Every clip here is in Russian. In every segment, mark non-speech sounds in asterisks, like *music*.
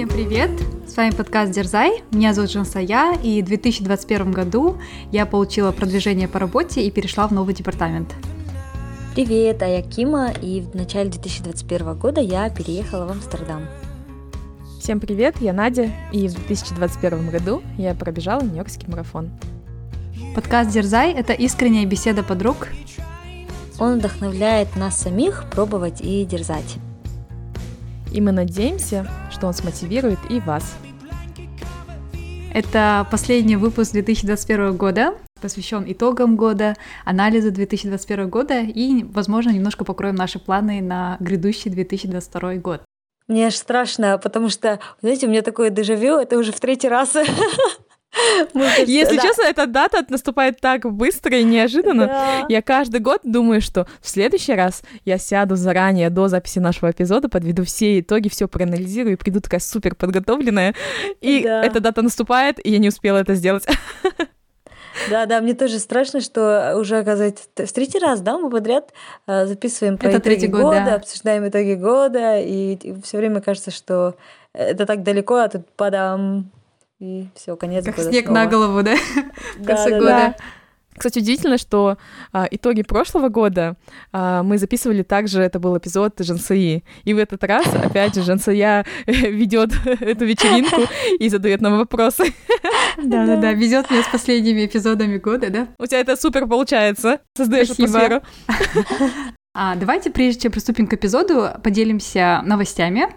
Всем привет! С вами подкаст Дерзай. Меня зовут Жансая, и в 2021 году я получила продвижение по работе и перешла в новый департамент. Привет, а я Кима, и в начале 2021 года я переехала в Амстердам. Всем привет, я Надя, и в 2021 году я пробежала Нью-Йоркский марафон. Подкаст Дерзай – это искренняя беседа подруг. Он вдохновляет нас самих пробовать и дерзать. И мы надеемся, что он смотивирует и вас. Это последний выпуск 2021 года, посвящен итогам года, анализу 2021 года и, возможно, немножко покроем наши планы на грядущий 2022 год. Мне аж страшно, потому что, знаете, у меня такое дежавю, это уже в третий раз *laughs* *laughs* Если да. честно, эта дата наступает так быстро и неожиданно. Да. Я каждый год думаю, что в следующий раз я сяду заранее до записи нашего эпизода, подведу все итоги, все проанализирую и приду такая супер подготовленная. И да. эта дата наступает, и я не успела это сделать. *laughs* Да, да, мне тоже страшно, что уже, оказывается, в третий раз, да, мы подряд э, записываем про это итоги третий год, года, да. обсуждаем итоги года, и, все время кажется, что это так далеко, а тут падам, и все, конец как года. снег снова. на голову, да? *laughs* В конце года. Да. Кстати, удивительно, что а, итоги прошлого года а, мы записывали также, это был эпизод Жансаи. И в этот раз, опять же, Жансая *laughs* ведет *laughs* эту вечеринку и задает нам вопросы. Да, да, да, везет меня с последними эпизодами года, да? У тебя это супер получается. Создаешь атмосферу. А, давайте, прежде чем приступим к эпизоду, поделимся новостями.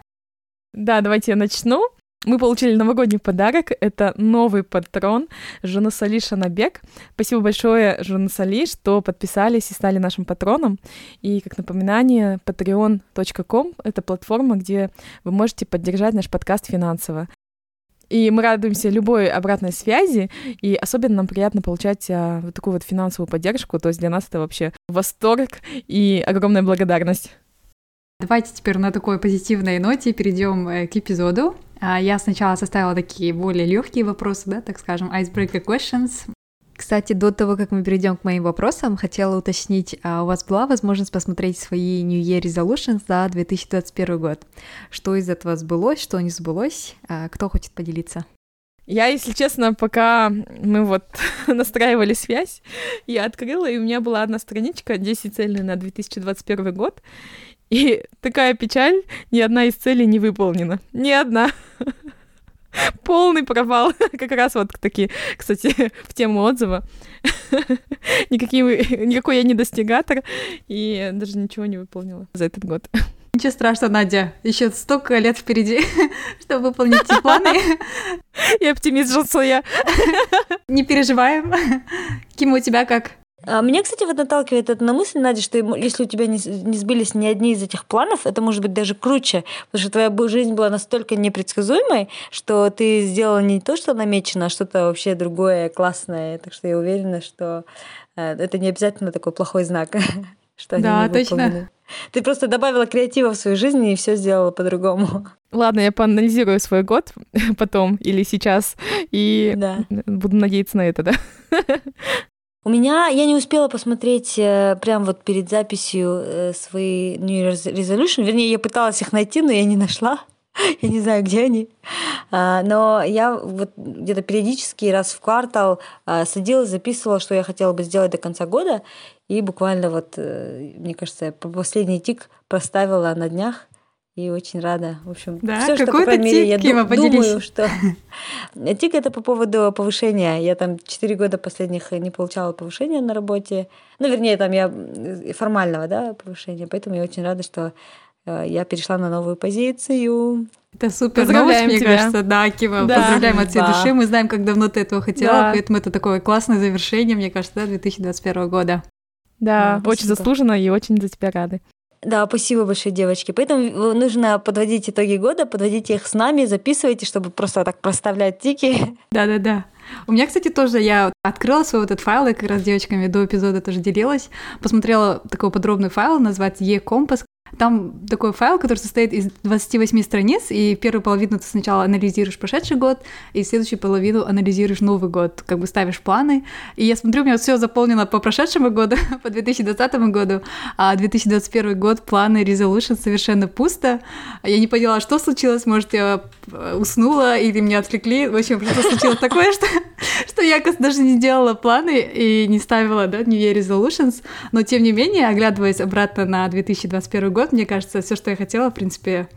Да, давайте я начну. Мы получили новогодний подарок. Это новый патрон Жунасали Шанабек. Спасибо большое, Жунасали, что подписались и стали нашим патроном. И, как напоминание, patreon.com — это платформа, где вы можете поддержать наш подкаст финансово. И мы радуемся любой обратной связи, и особенно нам приятно получать а, вот такую вот финансовую поддержку. То есть для нас это вообще восторг и огромная благодарность. Давайте теперь на такой позитивной ноте перейдем э, к эпизоду. А, я сначала составила такие более легкие вопросы, да, так скажем, icebreaker questions. Кстати, до того, как мы перейдем к моим вопросам, хотела уточнить, а у вас была возможность посмотреть свои New Year Resolutions за 2021 год? Что из этого сбылось, что не сбылось? А, кто хочет поделиться? Я, если честно, пока мы вот *laughs* настраивали связь, я открыла, и у меня была одна страничка 10 целей на 2021 год, и такая печаль, ни одна из целей не выполнена. Ни одна. *laughs* Полный провал. *laughs* Как раз вот такие, кстати, *laughs* в тему отзыва. Никакие, никакой я не достигатор, и даже ничего не выполнила за этот год. Ничего страшного, Надя. Еще столько лет впереди, чтобы выполнить эти планы. И оптимист я. Не переживаем. Ким, у тебя как? А меня, кстати, вот наталкивает это на мысль, Надя, что если у тебя не, не сбылись ни одни из этих планов, это может быть даже круче, потому что твоя жизнь была настолько непредсказуемой, что ты сделала не то, что намечено, а что-то вообще другое, классное. Так что я уверена, что э, это не обязательно такой плохой знак, *laughs* что они Да, точно. Ты просто добавила креатива в свою жизнь и все сделала по-другому. Ладно, я поанализирую свой год *laughs* потом или сейчас и да. буду надеяться на это, да? *laughs* У меня я не успела посмотреть э, прям вот перед записью э, свои New Year's Resolution. Вернее, я пыталась их найти, но я не нашла. *laughs* Я не знаю, где они. А, но я вот где-то периодически раз в квартал а, садилась, записывала, что я хотела бы сделать до конца года. И буквально вот, э, мне кажется, последний тик проставила на днях и очень рада. В общем, да, все, что, по крайней мере, я Кима, думаю, что... *laughs* Тик — это по поводу повышения. Я там 4 года последних не получала повышения на работе. Ну, вернее, там я формального, да, повышения. Поэтому я очень рада, что э, я перешла на новую позицию. Это супер новость, мне тебя. кажется. Да, Кима, да. поздравляем от всей да. души. Мы знаем, как давно ты этого хотела, да. поэтому это такое классное завершение, мне кажется, да, 2021 года. Да, да очень заслуженно и очень за тебя рады. Да, спасибо большое, девочки. Поэтому нужно подводить итоги года, подводите их с нами, записывайте, чтобы просто так проставлять тики. Да-да-да. У меня, кстати, тоже я открыла свой вот этот файл, я как раз с девочками до эпизода тоже делилась, посмотрела такой подробный файл, называется e-компас. Там такой файл, который состоит из 28 страниц, и первую половину ты сначала анализируешь прошедший год, и следующую половину анализируешь новый год, как бы ставишь планы. И я смотрю, у меня все заполнено по прошедшему году, *laughs* по 2020 году, а 2021 год планы resolution совершенно пусто. Я не поняла, что случилось, может, я э, уснула или меня отвлекли. В общем, что случилось *laughs* такое, что, что я, даже не делала планы и не ставила, да, New Year resolutions, но тем не менее, оглядываясь обратно на 2021 год, мне кажется, все, что я хотела, в принципе,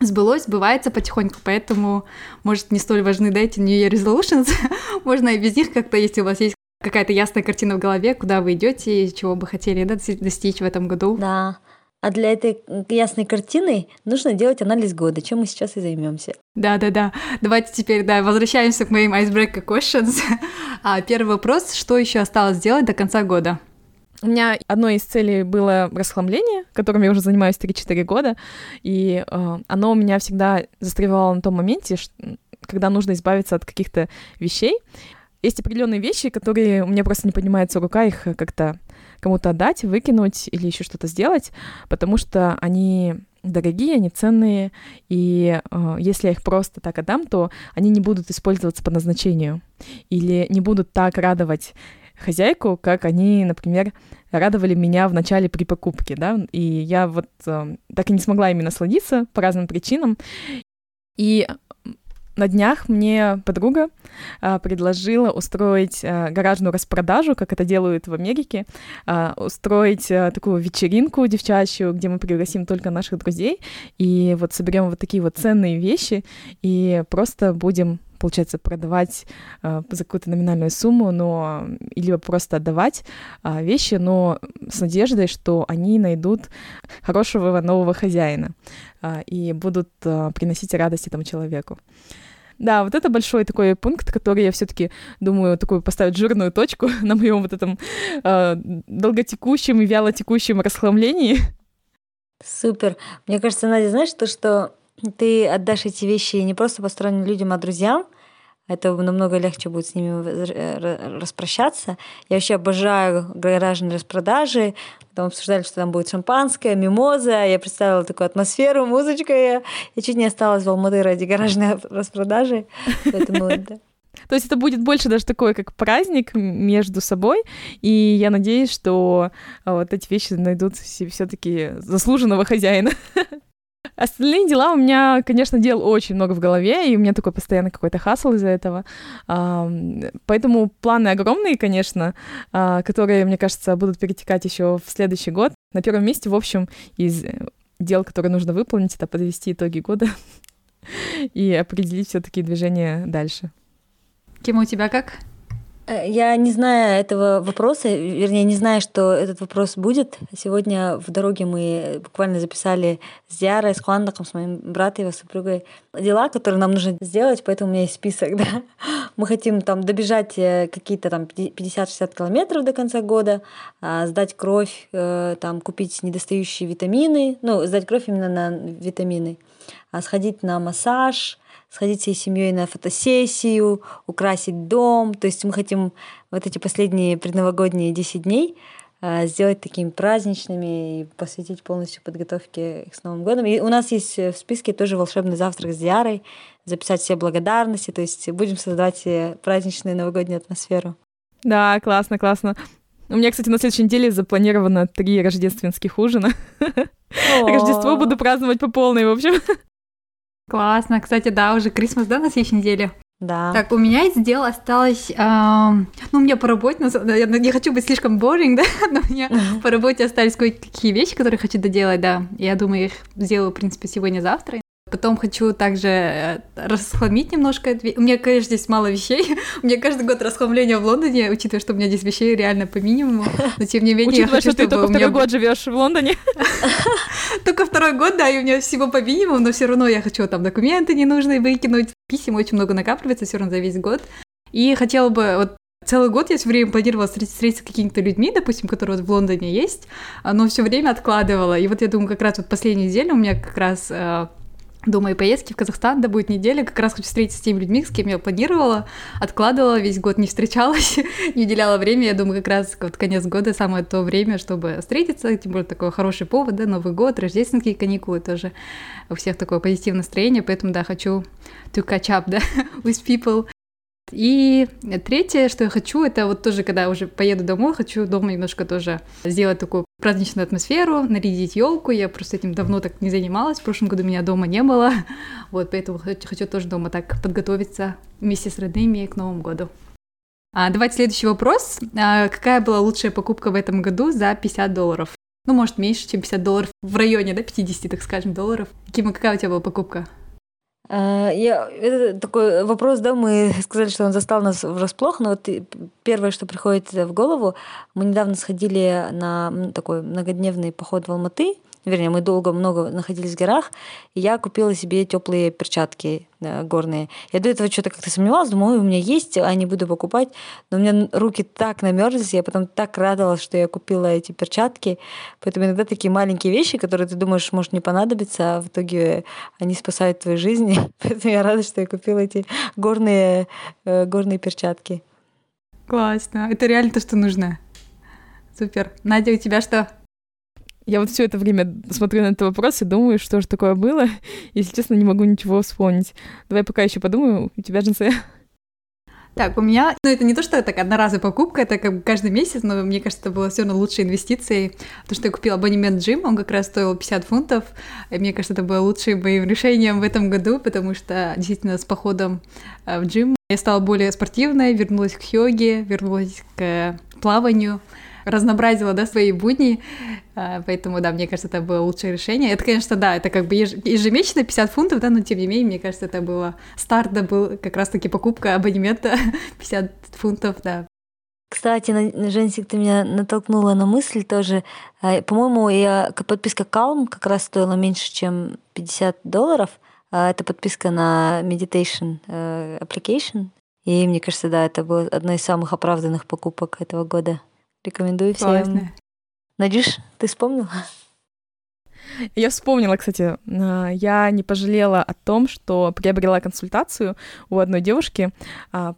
сбылось, сбывается потихоньку, поэтому, может, не столь важны, да, эти New Year resolutions, *laughs* можно и без них как-то, если у вас есть какая-то ясная картина в голове, куда вы идете и чего бы хотели да, достичь в этом году. Да. А для этой ясной картины нужно делать анализ года, чем мы сейчас и займемся. Да, да, да. Давайте теперь, да, возвращаемся к моим icebreaker questions. *laughs* а, первый вопрос: что еще осталось сделать до конца года? У меня одной из целей было расхламление, которым я уже занимаюсь 3-4 года, и э, оно у меня всегда застревало на том моменте, когда нужно избавиться от каких-то вещей. Есть определенные вещи, которые у меня просто не поднимается рука их как-то кому-то отдать, выкинуть или еще что-то сделать, потому что они дорогие, они ценные, и э, если я их просто так отдам, то они не будут использоваться по назначению или не будут так радовать хозяйку, как они, например, радовали меня в начале при покупке, да, и я вот э, так и не смогла ими насладиться по разным причинам. И на днях мне подруга а, предложила устроить а, гаражную распродажу, как это делают в Америке, а, устроить а, такую вечеринку девчачью, где мы пригласим только наших друзей, и вот соберем вот такие вот ценные вещи, и просто будем получается, продавать э, за какую-то номинальную сумму, но или просто отдавать э, вещи, но с надеждой, что они найдут хорошего нового хозяина э, и будут э, приносить радость этому человеку. Да, вот это большой такой пункт, который я все-таки думаю такую поставить жирную точку *laughs* на моем вот этом э, долготекущем и вялотекущем расхламлении. Супер. Мне кажется, Надя, знаешь, то, что ты отдашь эти вещи не просто посторонним людям, а друзьям, это намного легче будет с ними э, распрощаться. Я вообще обожаю гаражные распродажи. Там обсуждали, что там будет шампанское, мимоза. Я представила такую атмосферу, музычка. Я, я чуть не осталась в Алматы ради гаражной *laughs* распродажи. То есть это будет больше даже такой, как праздник между собой, и я надеюсь, что а, вот эти вещи найдут все-таки заслуженного хозяина. *laughs* Остальные дела у меня, конечно, дел очень много в голове, и у меня такой постоянно какой-то хасл из-за этого. Поэтому планы огромные, конечно, а, которые, мне кажется, будут перетекать еще в следующий год. На первом месте, в общем, из дел, которые нужно выполнить, это подвести итоги года *laughs* и определить все-таки движение дальше. Кем у тебя как? Я не знаю этого вопроса, вернее, не знаю, что этот вопрос будет. Сегодня в дороге мы буквально записали с Диарой, с Хуандаком, с моим братом, его супругой дела, которые нам нужно сделать, поэтому у меня есть список, *laughs* да. Мы хотим там добежать э, какие-то там 50-60 километров до конца года, а, сдать кровь, э, там купить недостающие витамины, ну, сдать кровь именно на витамины, а, сходить на массаж, сходить всей семьей на фотосессию, украсить дом. То есть мы хотим вот эти последние предновогодние 10 дней э, сделать такими праздничными и посвятить полностью подготовке их с Новым годом. И у нас есть в списке тоже волшебный завтрак с Диарой, записать все благодарности, то есть будем создавать праздничную новогоднюю атмосферу. Да, классно, классно. У меня, кстати, на следующей неделе запланировано три рождественских ужина. *laughs* Рождество буду праздновать по полной, в общем. Классно. Кстати, да, уже Крисмас, да, на следующей неделе? Да. Так, у меня из дел осталось, эм, ну, у меня по работе, я не хочу быть слишком boring, *laughs* да, но у меня uh-huh. по работе остались кое-какие вещи, которые хочу доделать, да. Я думаю, их сделаю, в принципе, сегодня-завтра. Потом хочу также э, расхламить немножко. У меня, конечно, здесь мало вещей. *laughs* У меня каждый год расхламление в Лондоне, учитывая, что у меня здесь вещей реально по минимуму. Но тем не менее, учитывая, я хочу, что ты только второй год живешь в Лондоне. *laughs* Только второй год, да, и у меня всего по минимуму, но все равно я хочу там документы ненужные выкинуть. Писем очень много накапливается все равно за весь год. И хотела бы вот Целый год я все время планировала встретиться с какими-то людьми, допустим, которые вот в Лондоне есть, но все время откладывала. И вот я думаю, как раз вот последнюю неделю у меня как раз э, до моей поездки в Казахстан, да будет неделя, как раз хочу встретиться с теми людьми, с кем я планировала, откладывала, весь год не встречалась, *laughs* не уделяла время, я думаю, как раз вот конец года самое то время, чтобы встретиться, тем более такой хороший повод, да, Новый год, рождественские каникулы тоже, у всех такое позитивное настроение, поэтому, да, хочу to catch up, да, *laughs* with people, и третье, что я хочу, это вот тоже, когда уже поеду домой, хочу дома немножко тоже сделать такую праздничную атмосферу, нарядить елку. Я просто этим давно так не занималась. В прошлом году меня дома не было. *laughs* Вот, поэтому хочу, хочу тоже дома так подготовиться вместе с родными к Новому году. А, давайте следующий вопрос. А, какая была лучшая покупка в этом году за 50 долларов? Ну, может, меньше, чем 50 долларов, в районе, да, 50, так скажем, долларов. Кима, какая у тебя была покупка? А, я, это такой вопрос, да, мы сказали, что он застал нас врасплох, но вот первое, что приходит в голову, мы недавно сходили на такой многодневный поход в Алматы, вернее, мы долго много находились в горах, и я купила себе теплые перчатки да, горные. Я до этого что-то как-то сомневалась, думаю, у меня есть, а не буду покупать. Но у меня руки так намерзлись, я потом так радовалась, что я купила эти перчатки. Поэтому иногда такие маленькие вещи, которые ты думаешь, может, не понадобиться, а в итоге они спасают твою жизнь. *laughs* Поэтому я рада, что я купила эти горные, э, горные перчатки. Классно. Это реально то, что нужно. Супер. Надя, у тебя что? Я вот все это время смотрю на этот вопрос и думаю, что же такое было. *laughs* Если честно, не могу ничего вспомнить. Давай пока еще подумаю. У тебя, Джинсе? *laughs* Так, у меня, ну это не то, что так одноразовая покупка, это как бы каждый месяц, но мне кажется, это было все равно лучшей инвестицией, потому что я купила абонемент Джим, он как раз стоил 50 фунтов, и мне кажется, это было лучшим моим решением в этом году, потому что действительно с походом э, в Джим я стала более спортивной, вернулась к йоге, вернулась к плаванию, разнообразила, да, свои будни, а, поэтому, да, мне кажется, это было лучшее решение. Это, конечно, да, это как бы ежемесячно 50 фунтов, да, но тем не менее, мне кажется, это было старт, да, был как раз-таки покупка абонемента *laughs* 50 фунтов, да. Кстати, Женсик, ты меня натолкнула на мысль тоже. А, по-моему, я подписка Calm как раз стоила меньше, чем 50 долларов. А, это подписка на Meditation э, Application. И мне кажется, да, это была одна из самых оправданных покупок этого года. Рекомендую всем. Классно. Надюш, ты вспомнила? Я вспомнила, кстати, а, я не пожалела о том, что приобрела консультацию у одной девушки. А,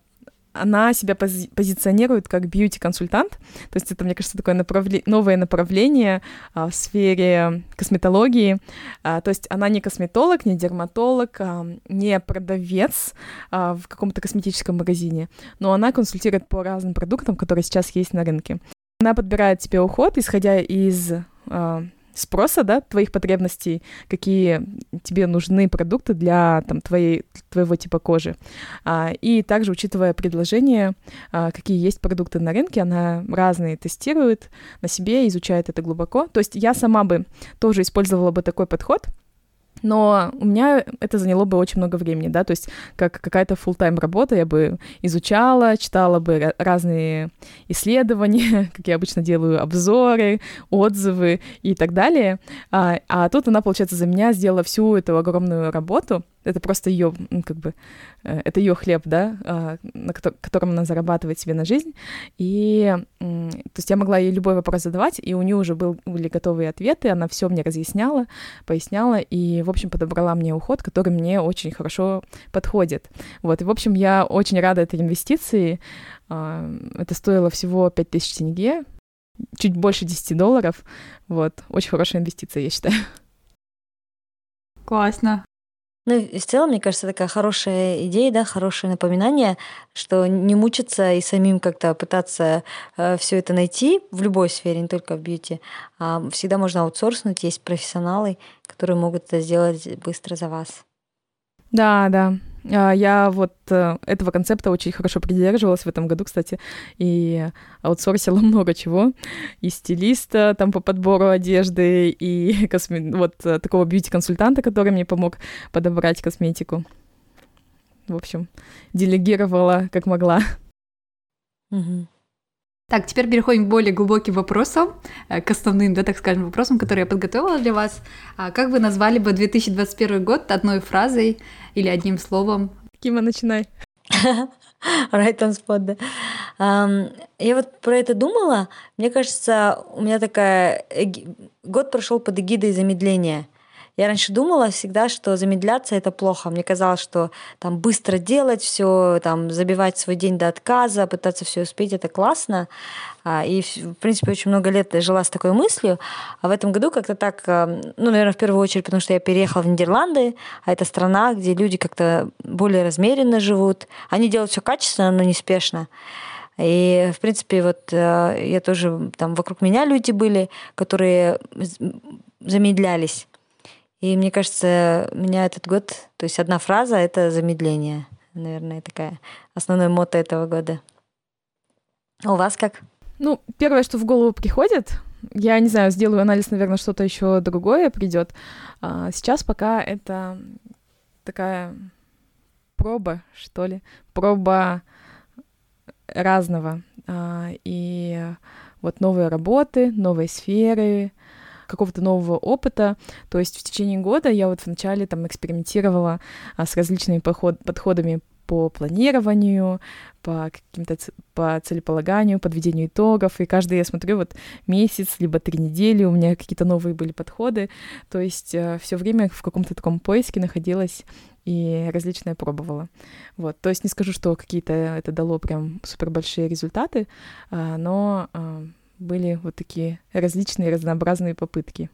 она себя пози позиционирует как бьюти-консультант, то есть это, мне кажется, такое направле новое направление а, в сфере косметологии. То есть она не косметолог, не дерматолог, не продавец в каком-то косметическом магазине, но она консультирует по разным продуктам, которые сейчас есть на рынке. Она подбирает тебе уход, исходя из э, спроса, да, твоих потребностей, какие тебе нужны продукты для там, твоей, твоего типа кожи. А, и также, учитывая предложения, а, какие есть продукты на рынке, она разные тестирует на себе, изучает это глубоко. То есть я сама бы тоже использовала бы такой подход — но у меня это заняло бы очень много времени, да, то есть как какая-то full тайм работа, я бы изучала, читала бы разные исследования, *laughs* как я обычно делаю, обзоры, отзывы и так далее. А, а тут она, получается, за меня сделала всю эту огромную работу, это просто ее, как бы, э, это ее хлеб, да, а, на котором она зарабатывает себе на жизнь. И, то есть я могла ей любой вопрос задавать, и у нее уже был, были готовые ответы, она все мне разъясняла, поясняла, и, в общем, подобрала мне уход, который мне очень хорошо подходит. Вот, и, в общем, я очень рада этой инвестиции. А, это стоило всего 5000 тенге, чуть больше 10 долларов. Вот, очень хорошая инвестиция, я считаю. Классно. Ну, и в целом, мне кажется, такая хорошая идея, да, хорошее напоминание, что не мучиться и самим как-то пытаться э, все это найти в любой сфере, не только в бьюти. А всегда можно аутсорснуть, есть профессионалы, которые могут это сделать быстро за вас. Да, да. А, я вот э, этого концепта очень хорошо придерживалась в этом году, кстати, и аутсорсила много чего. И стилиста там по подбору одежды, и *laughs* косме... вот э, такого бьюти-консультанта, который мне помог подобрать косметику. В общем, делегировала как могла. Угу. Так, теперь переходим к более глубоким вопросам, э, к основным, да, так скажем, вопросам, которые я подготовила для вас. А как вы назвали бы 2021 год одной фразой или одним словом? Кима, начинай. *laughs* right on spot, да. Um, я вот про это думала. Мне кажется, у меня такая... Год прошел под эгидой замедления. Я раньше думала всегда, что замедляться это плохо. Мне казалось, что там быстро делать все, там забивать свой день до отказа, пытаться все успеть, это классно. А, и, в принципе, очень много лет жила с такой мыслью. А в этом году как-то так, э, ну, наверное, в первую очередь, потому что я переехала в Нидерланды, а это страна, где люди как-то более размеренно живут. Они делают все качественно, но неспешно. И, в принципе, вот э, я тоже, там вокруг меня люди были, которые замедлялись. И мне кажется, меня этот год, то есть одна фраза — это замедление. Наверное, такая основной мото этого года. А у вас как? Ну, первое, что в голову приходит, я не знаю, сделаю анализ, наверное, что-то еще другое придет. А сейчас пока это такая проба, что ли, проба разного. А, и вот новые работы, новые сферы, какого-то нового опыта. То есть в течение года я вот вначале там экспериментировала а, с различными подход подходами по планированию, по каким-то по целеполаганию, подведению итогов. И каждый, я смотрю, вот месяц, либо три недели у меня какие-то новые были подходы. То есть э, все время в каком-то таком поиске находилась и различное пробовала. Вот. То есть не скажу, что какие-то это дало прям супер большие результаты, а, но а, были вот такие различные разнообразные попытки.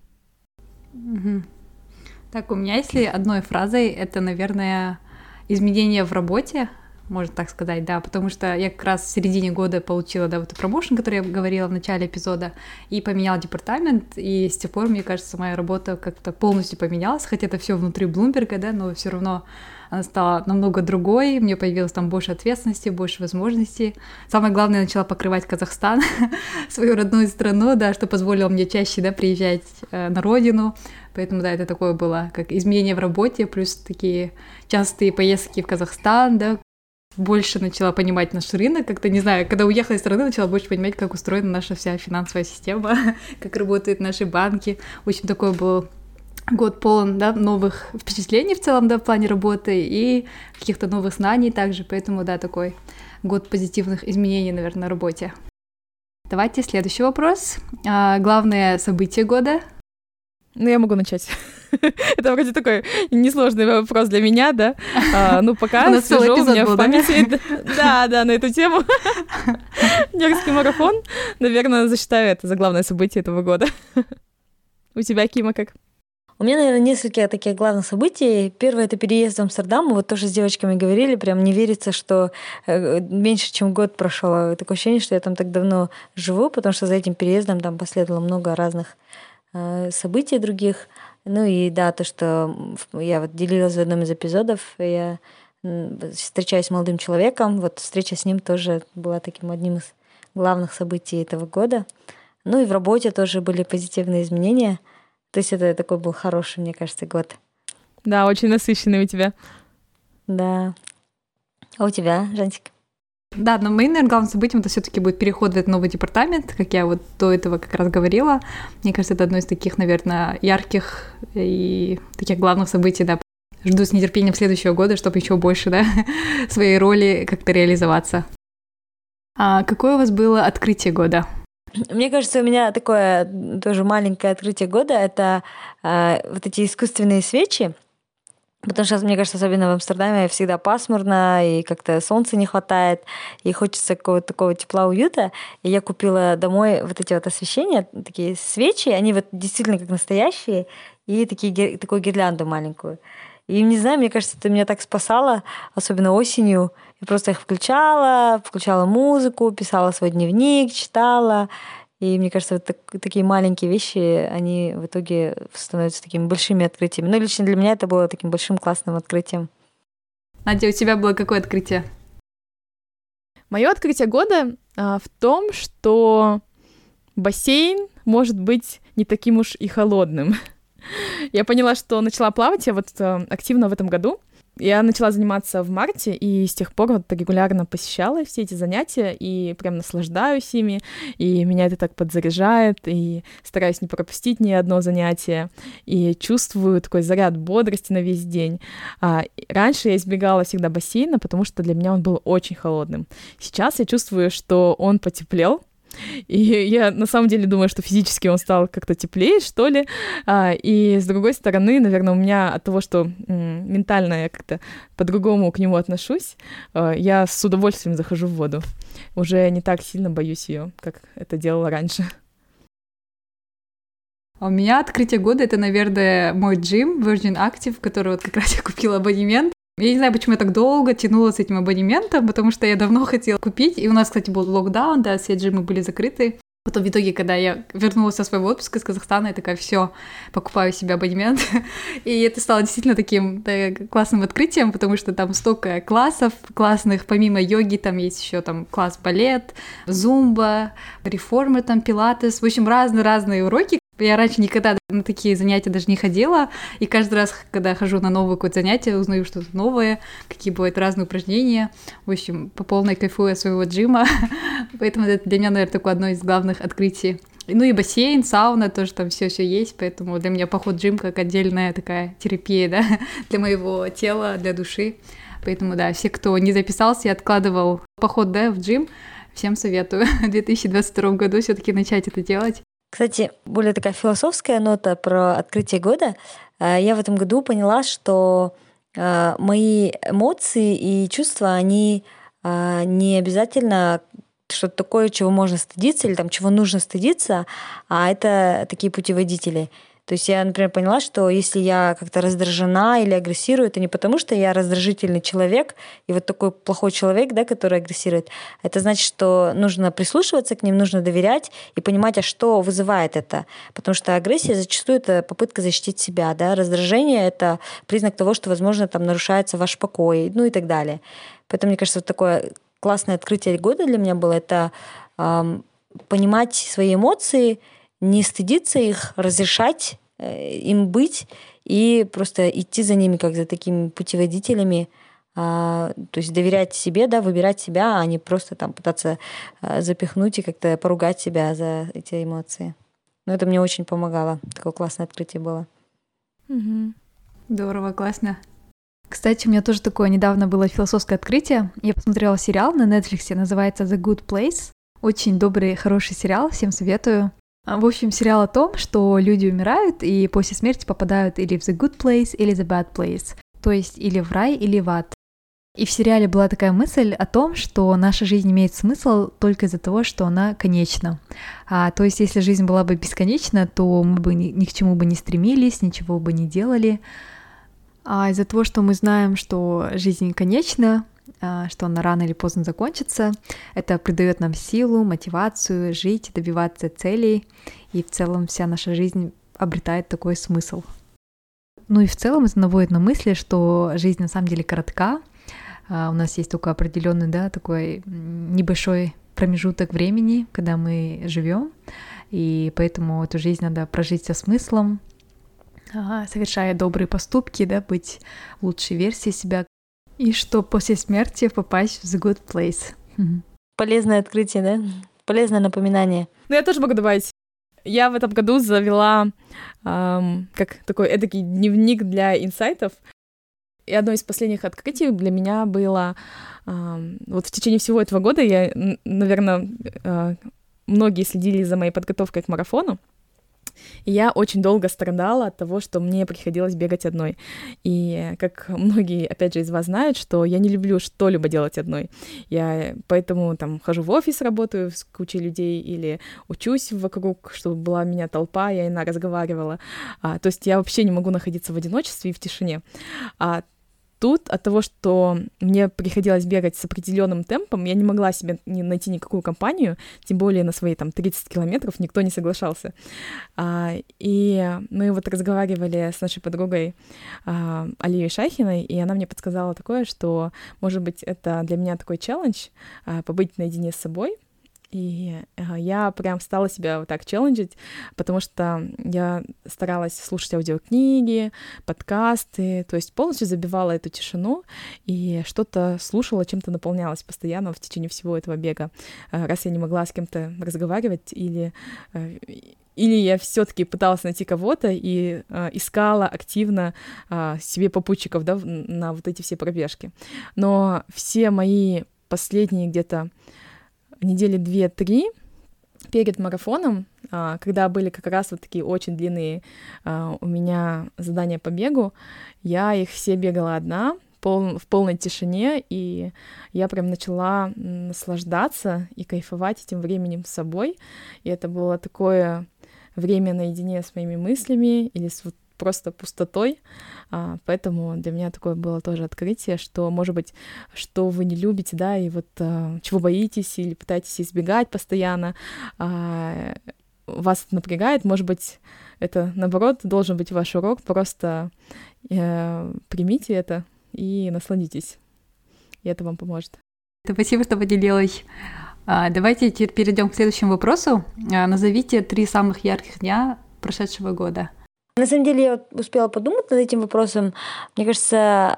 Угу. Так, у меня, если одной фразой, это, наверное, изменения в работе, можно так сказать, да, потому что я как раз в середине года получила, да, вот промоушен, который я говорила в начале эпизода, и поменяла департамент, и с тех пор, мне кажется, моя работа как-то полностью поменялась, хотя это все внутри Блумберга, да, но все равно она стала намного другой, мне появилось там больше ответственности, больше возможностей. Самое главное, я начала покрывать Казахстан, *laughs* свою родную страну, да, что позволило мне чаще, да, приезжать э, на родину, поэтому, да, это такое было, как изменение в работе, плюс такие частые поездки в Казахстан, да, больше начала понимать наш рынок, как-то, не знаю, когда уехала из страны, начала больше понимать, как устроена наша вся финансовая система, *laughs* как работают наши банки. Очень такой был год полон да, новых впечатлений в целом, да, в плане работы и каких-то новых знаний также, поэтому, да, такой год позитивных изменений, наверное, на работе. Давайте следующий вопрос. А, главное событие года? Ну, я могу начать. *laughs* Это вроде такой несложный вопрос для меня, да? А, ну, пока у свежо у меня в памяти. *laughs* Да, да, на эту тему. *laughs* Нью-Йоркский марафон, наверное, засчитаю это за главное событие этого года. У тебя, Кима, как? У меня, наверное, несколько таких главных событий. Первое — это переезд в Амстердам. Мы вот тоже с девочками говорили, прям не верится, что э, меньше, чем год прошел. Такое ощущение, что я там так давно живу, потому что за этим переездом там последовало много разных э, событий других. Ну и да, то, что я вот делилась в одном из эпизодов, я встречаюсь с молодым человеком, вот встреча с ним тоже была таким одним из главных событий этого года. Ну и в работе тоже были позитивные изменения — то есть это такой был хороший, мне кажется, год. Да, очень насыщенный у тебя. Да. А у тебя, Жансик? Да, но моим, наверное, главным событием это все-таки будет переход в этот новый департамент, как я вот до этого как раз говорила. Мне кажется, это одно из таких, наверное, ярких и таких главных событий, да. Жду с нетерпением следующего года, чтобы еще больше, да, *laughs* своей роли как-то реализоваться. А какое у вас было открытие года? Мне кажется, у меня такое тоже маленькое открытие года — это э, вот эти искусственные свечи. Потому что, мне кажется, особенно в Амстердаме всегда пасмурно, и как-то солнца не хватает, и хочется какого-то такого тепла, уюта. И я купила домой вот эти вот освещения, такие свечи, они вот действительно как настоящие, и такие, такую гирлянду маленькую. И не знаю, мне кажется, это меня так спасало, особенно осенью. Я просто их включала, включала музыку, писала свой дневник, читала. И мне кажется, вот так, такие маленькие вещи, они в итоге становятся такими большими открытиями. Ну, лично для меня это было таким большим классным открытием. Надя, у тебя было какое открытие? Мое открытие года а, в том, что бассейн может быть не таким уж и холодным. Я поняла, что начала плавать я вот э, активно в этом году. Я начала заниматься в марте, и с тех пор вот регулярно посещала все эти занятия, и прям наслаждаюсь ими, и меня это так подзаряжает, и стараюсь не пропустить ни одно занятие, и чувствую такой заряд бодрости на весь день. А, раньше я избегала всегда бассейна, потому что для меня он был очень холодным. Сейчас я чувствую, что он потеплел, И я на самом деле думаю, что физически он стал как-то теплее, что ли. А, и с другой стороны, наверное, у меня от того, что ментально я как-то по-другому к нему отношусь, а, я с удовольствием захожу в воду. Уже не так сильно боюсь ее, как это делала раньше. А у меня открытие года — это, наверное, мой джим Virgin Active, который вот как раз я купила абонемент. Я не знаю, почему я так долго тянула с этим абонементом, потому что я давно хотела купить. И у нас, кстати, был локдаун, да, все джимы были закрыты. Потом в итоге, когда я вернулась со своего отпуска из Казахстана, я такая, все, покупаю себе абонемент. *laughs* И это стало действительно таким да, классным открытием, потому что там столько классов классных, помимо йоги, там есть еще там класс балет, зумба, реформы, там пилатес, в общем, разные-разные уроки, я раньше никогда на такие занятия даже не ходила, и каждый раз, когда хожу на новое какое-то занятие, узнаю что-то новое, какие бывают разные упражнения. В общем, по полной кайфую от своего джима. *laughs* Поэтому это для меня, наверное, такое одно из главных открытий. Ну и бассейн, сауна, тоже там все все есть, поэтому для меня поход в джим как отдельная такая терапия, *laughs* да, для моего тела, для души. Поэтому, да, все, кто не записался и откладывал поход, да, в джим, всем советую *laughs* в 2022 году все-таки начать это делать. Кстати, более такая философская нота про открытие года. Э, я в этом году поняла, что э, мои эмоции и чувства, они э, не обязательно что-то такое, чего можно стыдиться или там чего нужно стыдиться, а это такие путеводители. То есть я, например, поняла, что если я как-то раздражена или агрессирую, это не потому, что я раздражительный человек и вот такой плохой человек, да, который агрессирует. Это значит, что нужно прислушиваться к ним, нужно доверять и понимать, а что вызывает это. Потому что агрессия зачастую это попытка защитить себя, да, раздражение это признак того, что, возможно, там нарушается ваш покой, ну и так далее. Поэтому, мне кажется, вот такое классное открытие года для меня было это понимать свои эмоции, не стыдиться их, разрешать э, им быть и просто идти за ними как за такими путеводителями, а, то есть доверять себе, да, выбирать себя, а не просто там пытаться а, запихнуть и как-то поругать себя за эти эмоции. Но это мне очень помогало. Такое классное открытие было. Угу. Здорово, классно. Кстати, у меня тоже такое недавно было философское открытие. Я посмотрела сериал на Netflix, называется The Good Place. Очень добрый, хороший сериал, всем советую. А, в общем, сериал о том, что люди умирают и после смерти попадают или в The Good Place, или The Bad Place. То есть или в рай, или в ад. И в сериале была такая мысль о том, что наша жизнь имеет смысл только из-за того, что она конечна. А, то есть, если жизнь была бы бесконечна, то мы бы ни, ни к чему бы не стремились, ничего бы не делали. А из-за того, что мы знаем, что жизнь конечна, что она рано или поздно закончится. Это придает нам силу, мотивацию жить, добиваться целей, и в целом вся наша жизнь обретает такой смысл. Ну и в целом это наводит на мысли, что жизнь на самом деле коротка. А, у нас есть только определенный, да, такой небольшой промежуток времени, когда мы живем, и поэтому эту жизнь надо прожить со смыслом, а, совершая добрые поступки, да, быть лучшей версией себя, и что после смерти попасть в The Good Place. Полезное открытие, да? Полезное напоминание. Ну, я тоже могу добавить. Я в этом году завела эм, как такой эдакий дневник для инсайтов. И одно из последних открытий для меня было... Эм, вот в течение всего этого года я, наверное, э, многие следили за моей подготовкой к марафону. Я очень долго страдала от того, что мне приходилось бегать одной. И как многие, опять же, из вас знают, что я не люблю что-либо делать одной. Я поэтому там хожу в офис, работаю с кучей людей или учусь вокруг, чтобы была у меня толпа, я иногда разговаривала. А, то есть я вообще не могу находиться в одиночестве и в тишине. А тут от того, что мне приходилось бегать с определенным темпом, я не могла себе не найти никакую компанию, тем более на свои там 30 километров никто не соглашался. А, и мы вот разговаривали с нашей подругой а, Алией Шахиной, и она мне подсказала такое, что, может быть, это для меня такой челлендж а, побыть наедине с собой, и я прям стала себя вот так челленджить, потому что я старалась слушать аудиокниги, подкасты, то есть полностью забивала эту тишину и что-то слушала, чем-то наполнялась постоянно в течение всего этого бега. Э, раз я не могла с кем-то разговаривать или э, или я все-таки пыталась найти кого-то и э, искала активно э, себе попутчиков да, на вот эти все пробежки. Но все мои последние где-то недели две-три перед марафоном, а, когда были как раз вот такие очень длинные а, у меня задания по бегу, я их все бегала одна, в полной тишине, и я прям начала наслаждаться и кайфовать этим временем с собой. И это было такое время наедине с моими мыслями или с вот просто пустотой. А, поэтому для меня такое было тоже открытие, что, может быть, что вы не любите, да, и вот а, чего боитесь или пытаетесь избегать постоянно, а, вас это напрягает, может быть, это, наоборот, должен быть ваш урок, просто э, примите это и насладитесь, и это вам поможет. Спасибо, что поделилась. А, давайте перейдем к следующему вопросу. А, назовите три самых ярких дня прошедшего года. На самом деле я успела подумать над этим вопросом. Мне кажется,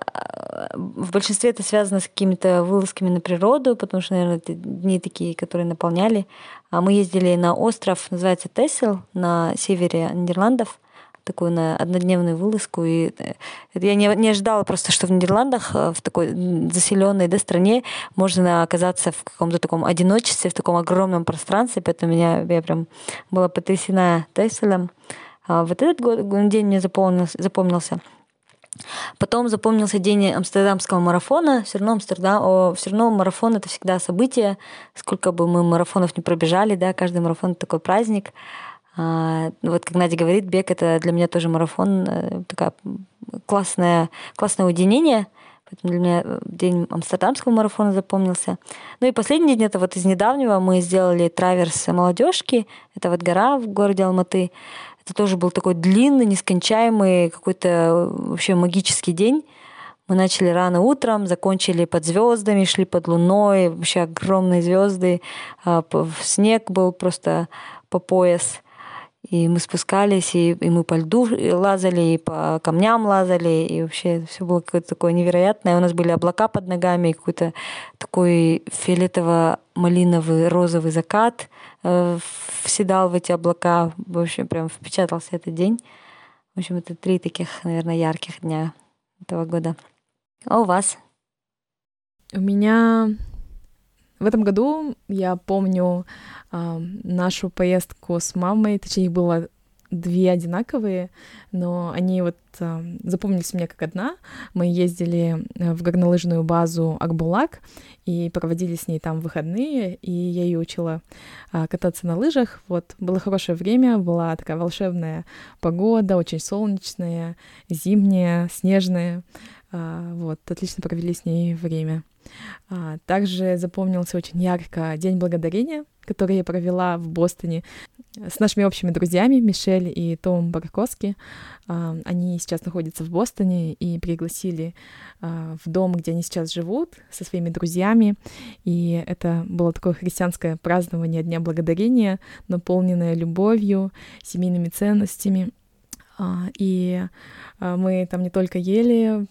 в большинстве это связано с какими-то вылазками на природу, потому что, наверное, это дни такие, которые наполняли. А мы ездили на остров, называется Тессел, на севере Нидерландов такую на однодневную вылазку. И э, я не, не ожидала просто, что в Нидерландах, э, в такой заселенной да, стране, можно оказаться в каком-то таком одиночестве, в таком огромном пространстве. Поэтому меня, я прям была потрясена Тесселем. А вот этот год, день мне запомнился, запомнился. Потом запомнился день Амстердамского марафона. Все равно Амстердам, о, все равно марафон это всегда событие. Сколько бы мы марафонов не пробежали, да, каждый марафон это такой праздник. А, вот как Надя говорит, бег это для меня тоже марафон, э, такая классное, классное уединение. Поэтому для меня э, день Амстердамского марафона запомнился. Ну и последний день, это вот из недавнего мы сделали траверс молодежки. Это вот гора в городе Алматы. Это тоже был такой длинный, нескончаемый, какой-то вообще магический день. Мы начали рано утром, закончили под звездами, шли под луной, вообще огромные звезды. А, снег был просто по пояс. И мы спускались, и, и мы по льду лазали, и по камням лазали, и вообще все было какое-то такое невероятное. У нас были облака под ногами, какой-то такой фиолетово-малиновый розовый закат э, вседал в эти облака. В общем, прям впечатался этот день. В общем, это три таких, наверное, ярких дня этого года. А у вас? У меня в этом году я помню э, нашу поездку с мамой, точнее, их было две одинаковые, но они вот э, запомнились мне как одна. Мы ездили э, в горнолыжную базу Акбулак и проводили с ней там выходные, и я ее учила э, кататься на лыжах. Вот было хорошее время, была такая волшебная погода, очень солнечная, зимняя, снежная. Э, вот отлично провели с ней время. А, также запомнился очень ярко День Благодарения, который я провела в Бостоне с нашими общими друзьями Мишель и Том Барковски. А, они сейчас находятся в Бостоне и пригласили а, в дом, где они сейчас живут, со своими друзьями. И это было такое христианское празднование Дня Благодарения, наполненное любовью, семейными ценностями. И а, мы там не только ели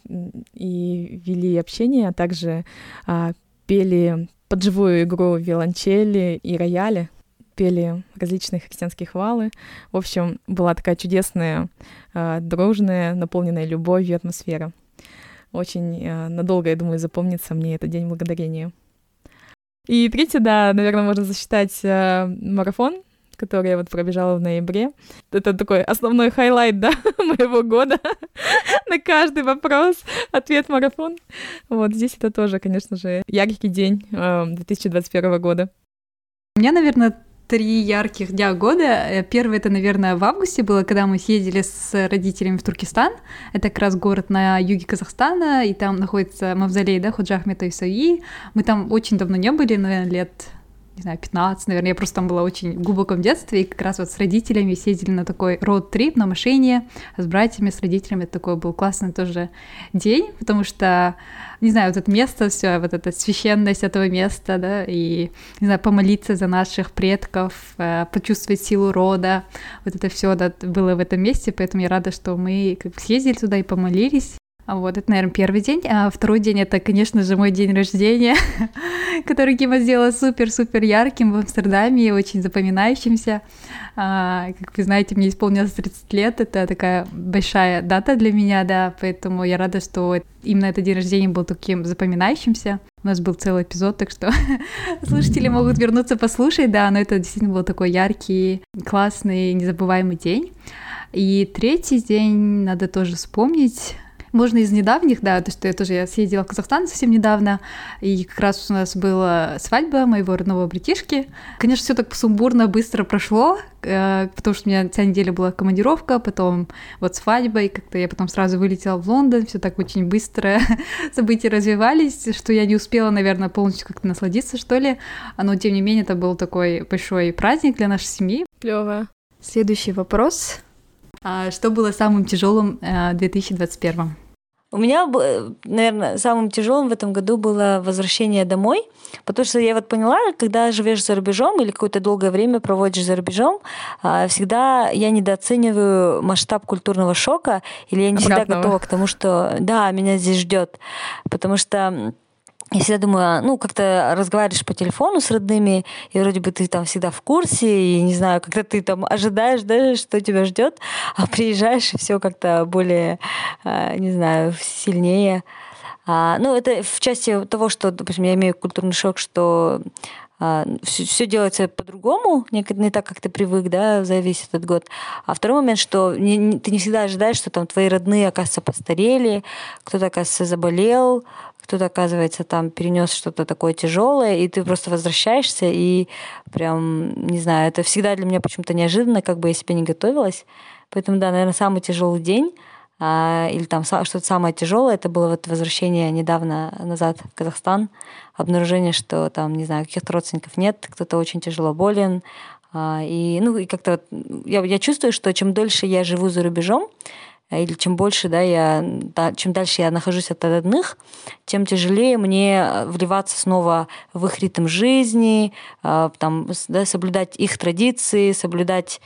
и вели общение, а также а, пели под живую игру виолончели и рояли, пели различные христианские хвалы. В общем, была такая чудесная, а, дружная, наполненная любовью атмосфера. Очень надолго, я думаю, запомнится мне этот День Благодарения. И третье, да, наверное, можно засчитать марафон, который я вот пробежала в ноябре. Это такой основной highlight, да, *laughs* моего года. *laughs* На каждый вопрос ответ марафон. Вот здесь это тоже, конечно же, яркий день 2021 э, года. У меня, наверное, три ярких дня года. Э, первый это, наверное, в августе было, когда мы съездили с родителями в Туркестан. Это как раз город на юге Казахстана, и там находится мавзолей, да, Ходжа Ахмета Ясави. Мы там очень давно не были, наверное, лет не знаю, 15, наверное, я просто там была очень в глубоком детстве, и как раз вот с родителями съездили на такой роуд-трип на машине, с братьями, с родителями, это такой был классный тоже день, потому что, не знаю, вот это место, все, вот эта священность этого места, да, и, не знаю, помолиться за наших предков, э, почувствовать силу рода, вот это все да, было в этом месте, поэтому я рада, что мы как съездили туда и помолились, Вот, это, наверное, первый день. А второй день — это, конечно же, мой день рождения, *laughs* который Кима сделала супер-супер ярким в Амстердаме, очень запоминающимся. А, как вы знаете, мне исполнилось 30 лет, это такая большая дата для меня, да, поэтому я рада, что именно этот день рождения был таким запоминающимся. У нас был целый эпизод, так что *laughs* слушатели могут вернуться послушать, да, но это действительно был такой яркий, классный, незабываемый день. И третий день надо тоже вспомнить, можно из недавних, да, то, что я тоже я съездила в Казахстан совсем недавно, и как раз у нас была свадьба моего родного братишки. Конечно, все так сумбурно, быстро прошло, э, потому что у меня вся неделя была командировка, потом вот свадьба, и как-то я потом сразу вылетела в Лондон, все так очень быстро *laughs* события развивались, что я не успела, наверное, полностью как-то насладиться, что ли. Но, тем не менее, это был такой большой праздник для нашей семьи. Клево. Следующий вопрос. А что было самым тяжелым э, в 2021? У меня, наверное, самым тяжелым в этом году было возвращение домой, потому что я вот поняла, когда живешь за рубежом или какое-то долгое время проводишь за рубежом, а, всегда я недооцениваю масштаб культурного шока, или я не Обратного. всегда готова к тому, что да, меня здесь ждет, потому что я всегда думаю, а, ну, как-то разговариваешь по телефону с родными, и вроде бы ты там всегда в курсе, и не знаю, когда ты там ожидаешь, да, что тебя ждет, а приезжаешь, и все как-то более, а, не знаю, сильнее. А, ну, это в части того, что, допустим, я имею культурный шок, что все, все делается по-другому, не, не так, как ты привык, да, за весь этот год. А второй момент, что не, не, ты не всегда ожидаешь, что там твои родные, оказывается, постарели, кто-то, оказывается, заболел, кто-то, оказывается, там перенес что-то такое тяжелое, и ты просто возвращаешься, и прям, не знаю, это всегда для меня почему-то неожиданно, как бы я себе не готовилась. Поэтому, да, наверное, самый тяжелый день, а, или там что-то самое тяжелое, это было вот возвращение недавно назад в Казахстан, обнаружение, что там, не знаю, каких-то родственников нет, кто-то очень тяжело болен, а, и, ну, и как-то вот я, я чувствую, что чем дольше я живу за рубежом, или чем больше, да, я, да, чем дальше я нахожусь от родных, тем тяжелее мне э, вливаться снова в их ритм жизни, э, там, да, соблюдать их традиции, соблюдать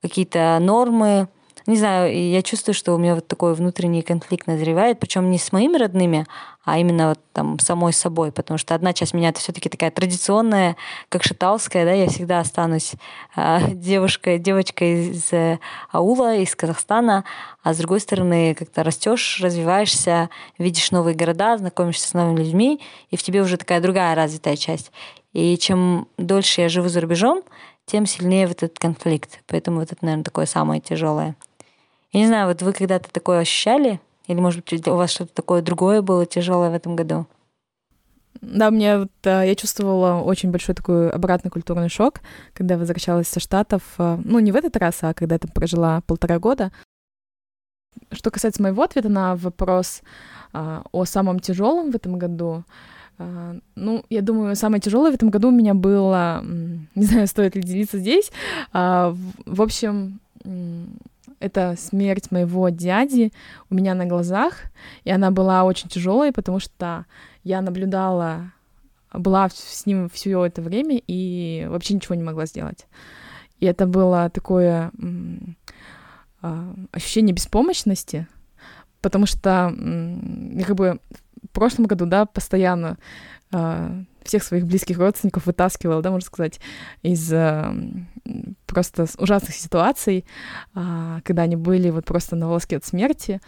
какие-то нормы. Не знаю, я чувствую, что у меня вот такой внутренний конфликт назревает, причем не с моими родными, а именно вот там самой собой, потому что одна часть меня это все-таки такая традиционная, как шаталская, да, я всегда останусь э, *laughs* девушкой, девочкой из э, аула, из Казахстана, а с другой стороны как-то растешь, развиваешься, видишь новые города, знакомишься с новыми людьми, и в тебе уже такая другая развитая часть. И чем дольше я живу за рубежом, тем сильнее вот этот конфликт. Поэтому вот это, наверное, такое самое тяжелое. Я не знаю, вот вы когда-то такое ощущали? Или, может быть, у вас что-то такое другое было тяжелое в этом году? Да, мне вот, я чувствовала очень большой такой обратный культурный шок, когда возвращалась со Штатов. А, ну, не в этот раз, а когда я там прожила полтора года. Что касается моего ответа на вопрос а, о самом тяжелом в этом году, а, ну, я думаю, самое тяжелое в этом году у меня было, *laughs* не знаю, стоит ли делиться здесь. В общем, это смерть моего дяди у меня на глазах, и она была очень тяжелой, потому что я наблюдала, была с ним все это время и вообще ничего не могла сделать. И это было такое а, ощущение беспомощности, потому что как бы в прошлом году, да, постоянно а, всех своих близких родственников вытаскивала, да, можно сказать, из э, просто ужасных ситуаций, э, когда они были вот просто на волоске от смерти.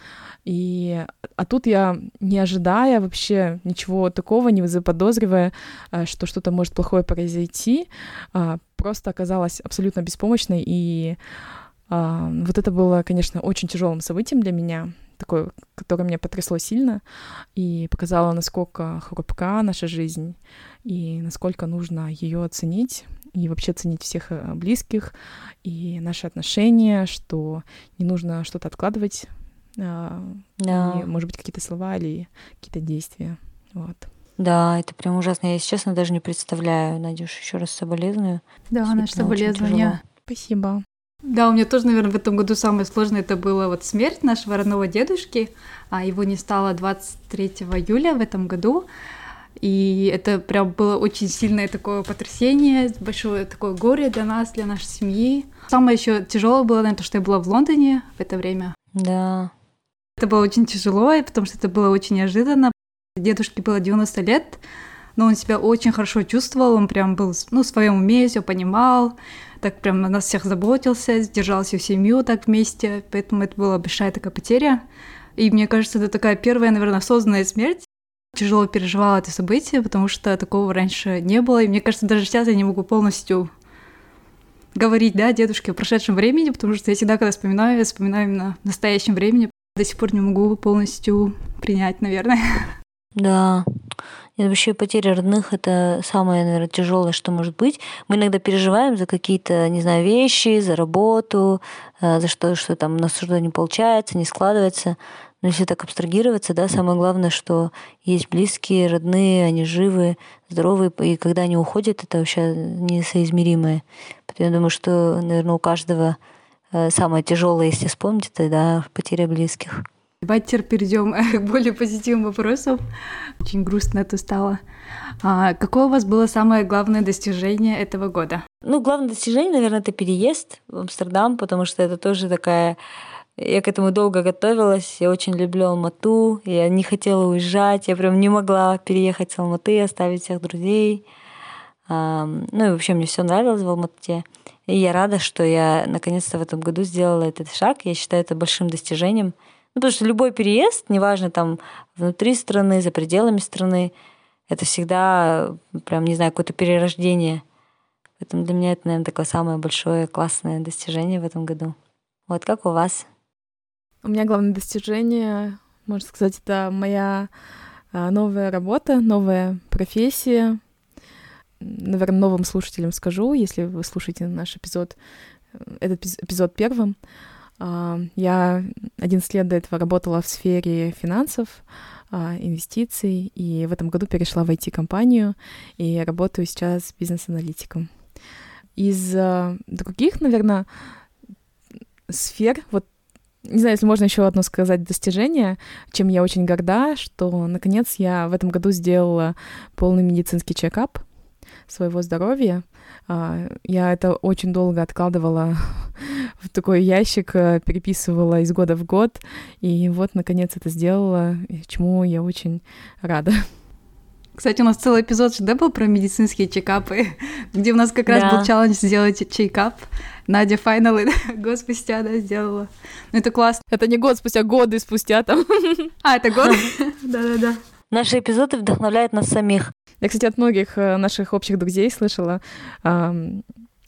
И, а тут я, не ожидая вообще ничего такого, не заподозривая, э, что что-то может плохое произойти, э, просто оказалась абсолютно беспомощной. И э, вот это было, конечно, очень тяжелым событием для меня, такое, которое меня потрясло сильно и показало, насколько хрупка наша жизнь и насколько нужно ее оценить и вообще ценить всех э, близких и наши отношения, что не нужно что-то откладывать, а, да. и, может быть, какие-то слова или какие-то действия. Вот. Да, это прям ужасно. Я, если честно, даже не представляю. Надюш, еще раз соболезную. Да, наше соболезнование. Спасибо. Да, у меня тоже, наверное, в этом году самое сложное это было вот смерть нашего родного дедушки. А его не стало 23 июля в этом году. И это прям было очень сильное такое потрясение, большое такое горе для нас, для нашей семьи. Самое еще тяжелое было, наверное, то, что я была в Лондоне в это время. Да. Это было очень тяжело, потому что это было очень неожиданно. Дедушке было 90 лет, но он себя очень хорошо чувствовал, он прям был ну, в своем уме, все понимал, так прям о нас всех заботился, держал всю семью так вместе, поэтому это была большая такая потеря. И мне кажется, это такая первая, наверное, осознанная смерть. Тяжело переживала это событие, потому что такого раньше не было. И мне кажется, даже сейчас я не могу полностью говорить, да, дедушке о прошедшем времени, потому что я всегда, когда вспоминаю, я вспоминаю именно в настоящем времени. До сих пор не могу полностью принять, наверное. Да. Нет, вообще потеря родных — это самое, наверное, тяжелое, что может быть. Мы иногда переживаем за какие-то, не знаю, вещи, за работу, э, за что, что там у нас что-то не получается, не складывается. Но если так абстрагироваться, да, самое главное, что есть близкие, родные, они живы, здоровы, и когда они уходят, это вообще несоизмеримое. Поэтому я думаю, что, наверное, у каждого э, самое тяжелое, если вспомнить, это да, потеря близких. Давайте теперь перейдем к более позитивным вопросам. Очень грустно это стало. А какое у вас было самое главное достижение этого года? Ну, главное достижение, наверное, это переезд в Амстердам, потому что это тоже такая... Я к этому долго готовилась, я очень люблю Алмату, я не хотела уезжать, я прям не могла переехать с Алматы, оставить всех друзей. Ну и вообще мне все нравилось в Алмате. И я рада, что я наконец-то в этом году сделала этот шаг. Я считаю это большим достижением. Ну, потому что любой переезд, неважно там внутри страны, за пределами страны, это всегда прям, не знаю, какое-то перерождение. Поэтому для меня это, наверное, такое самое большое классное достижение в этом году. Вот как у вас? У меня главное достижение, можно сказать, это моя а, новая работа, новая профессия. Наверное, новым слушателям скажу, если вы слушаете наш эпизод, э, этот эпизод первым. А, я 11 лет до этого работала в сфере финансов, а, инвестиций, и в этом году перешла в IT-компанию и работаю сейчас бизнес-аналитиком. Из других, наверное, сфер, вот не знаю, если можно еще одно сказать достижение, чем я очень горда, что наконец я в этом году сделала полный медицинский чекап своего здоровья. А, я это очень долго откладывала *laughs* в такой ящик, э, переписывала из года в год, и вот, наконец, это сделала, чему я очень рада. Кстати, у нас целый эпизод же, да, был про медицинские чекапы, *laughs* где у нас как раз да. был челлендж сделать чекап. Надя файналы *laughs* год спустя, да, сделала. Ну, это классно. Это не год спустя, годы спустя там. *laughs* А, это год? Да-да-да. Наши эпизоды вдохновляют нас самих. Я, кстати, от многих э, наших общих друзей слышала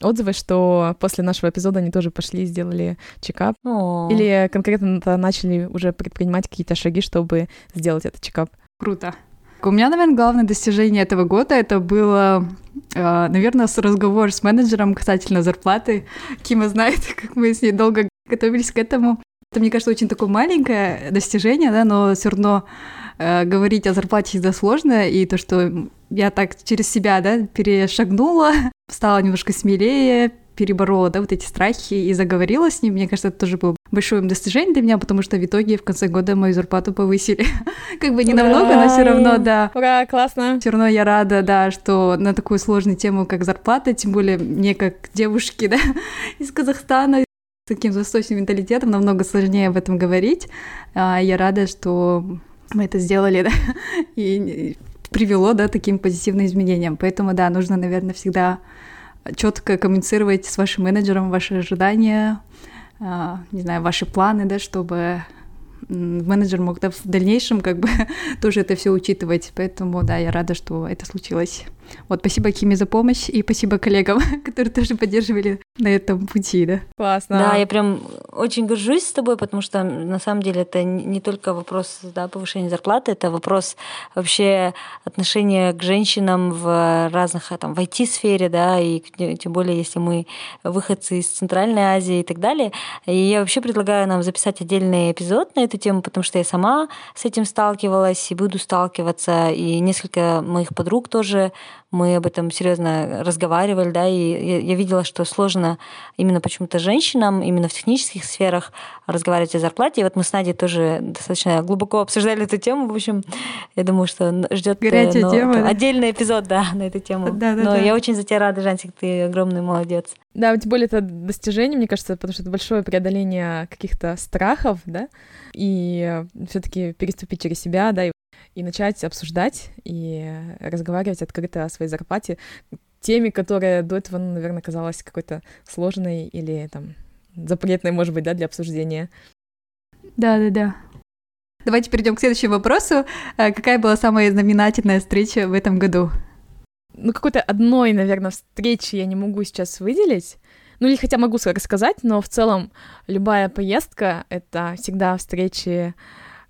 отзывы, что после нашего эпизода они тоже пошли и сделали чекап. О. Или конкретно начали уже предпринимать какие-то шаги, чтобы сделать этот чекап. Круто. У меня, наверное, главное достижение этого года это было, э, наверное, разговор с менеджером касательно зарплаты. Кима знает, *laughs* как мы с ней долго готовились к этому. Это, мне кажется, очень такое маленькое достижение, да, но все равно э, говорить о зарплате всегда сложно, и то, что я так через себя, да, перешагнула, *laughs* стала немножко смелее, переборола, да, вот эти страхи и заговорила с ним. Мне кажется, это тоже было большое достижение для меня, потому что в итоге в конце года мою зарплату повысили. *laughs* как бы не намного, но все равно, да. Ура, классно. Все равно я рада, да, что на такую сложную тему, как зарплата, тем более мне как девушке, *laughs* да, из Казахстана, с таким восточным менталитетом намного сложнее об этом говорить. А, я рада, что мы это сделали, *laughs* да, и привело, да, таким позитивным изменениям. Поэтому, да, нужно, наверное, всегда четко коммуницировать с вашим менеджером ваши ожидания, а, не знаю, ваши планы, да, чтобы менеджер мог да, в дальнейшем как бы *laughs* тоже это все учитывать. Поэтому, да, я рада, что это случилось. Вот, спасибо Киме за помощь и спасибо коллегам, *laughs* которые тоже поддерживали на этом пути, да. Классно. Да, я прям очень горжусь с тобой, потому что на самом деле это не только вопрос да, повышения зарплаты, это вопрос вообще отношения к женщинам в разных, там, в IT-сфере, да, и тем более, если мы выходцы из Центральной Азии и так далее. И я вообще предлагаю нам записать отдельный эпизод на эту тему, потому что я сама с этим сталкивалась и буду сталкиваться, и несколько моих подруг тоже мы об этом серьезно разговаривали, да, и я, я видела, что сложно именно почему-то женщинам, именно в технических сферах разговаривать о зарплате. И вот мы с Надей тоже достаточно глубоко обсуждали эту тему. В общем, я думаю, что ждет э, ну, тема, да? отдельный эпизод, да, на эту тему. Да, да, Но да. я очень за тебя рада, Жансик, ты огромный молодец. Да, тем более это достижение, мне кажется, потому что это большое преодоление каких-то страхов, да, и все таки переступить через себя, да, и и начать обсуждать и разговаривать открыто о своей зарплате, теме, которая до этого, ну, наверное, казалась какой-то сложной или там запретной, может быть, да, для обсуждения. Да-да-да. Давайте перейдем к следующему вопросу. Э, какая была самая знаменательная встреча в этом году? Ну, какой-то одной, наверное, встречи я не могу сейчас выделить. Ну, или хотя могу рассказать, но в целом любая поездка — это всегда встречи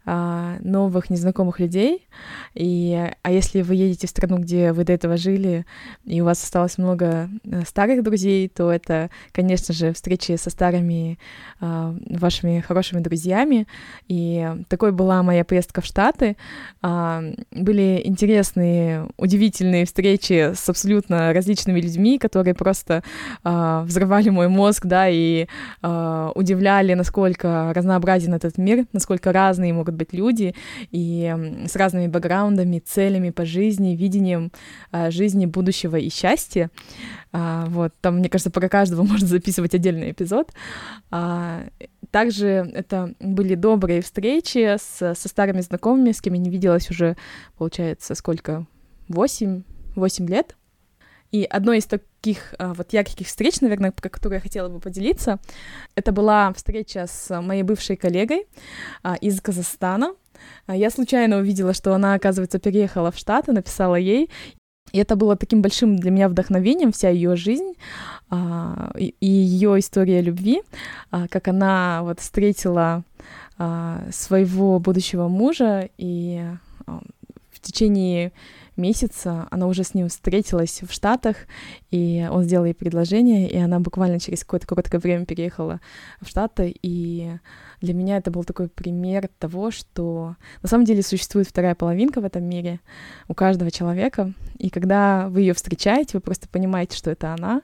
новых незнакомых людей. И, а если вы едете в страну, где вы до этого жили, и у вас осталось много э, старых друзей, то это, конечно же, встречи со старыми а, вашими хорошими друзьями. И такой была моя поездка в Штаты. А, были интересные, удивительные встречи с абсолютно различными людьми, которые просто а, взрывали мой мозг, да, и а, удивляли, насколько разнообразен этот мир, насколько разные могут могут быть люди и с разными бэкграундами, целями по жизни, видением а, жизни, будущего и счастья. А, вот, там, мне кажется, про каждого *laughs* можно записывать отдельный эпизод. А, также это были добрые встречи с, со старыми знакомыми, с кем я не виделась уже, получается, сколько? Восемь, восемь лет. И одной из таких а, вот ярких встреч, наверное, про которую я хотела бы поделиться, это была встреча с моей бывшей коллегой а, из Казахстана. А, я случайно увидела, что она, оказывается, переехала в Штаты, написала ей, и это было таким большим для меня вдохновением, вся ее жизнь и ее история любви, как она вот встретила своего будущего мужа и в течение месяца она уже с ним встретилась в Штатах, и он сделал ей предложение, и она буквально через какое-то короткое время переехала в Штаты, и для меня это был такой пример того, что на самом деле существует вторая половинка в этом мире у каждого человека, и когда вы ее встречаете, вы просто понимаете, что это она,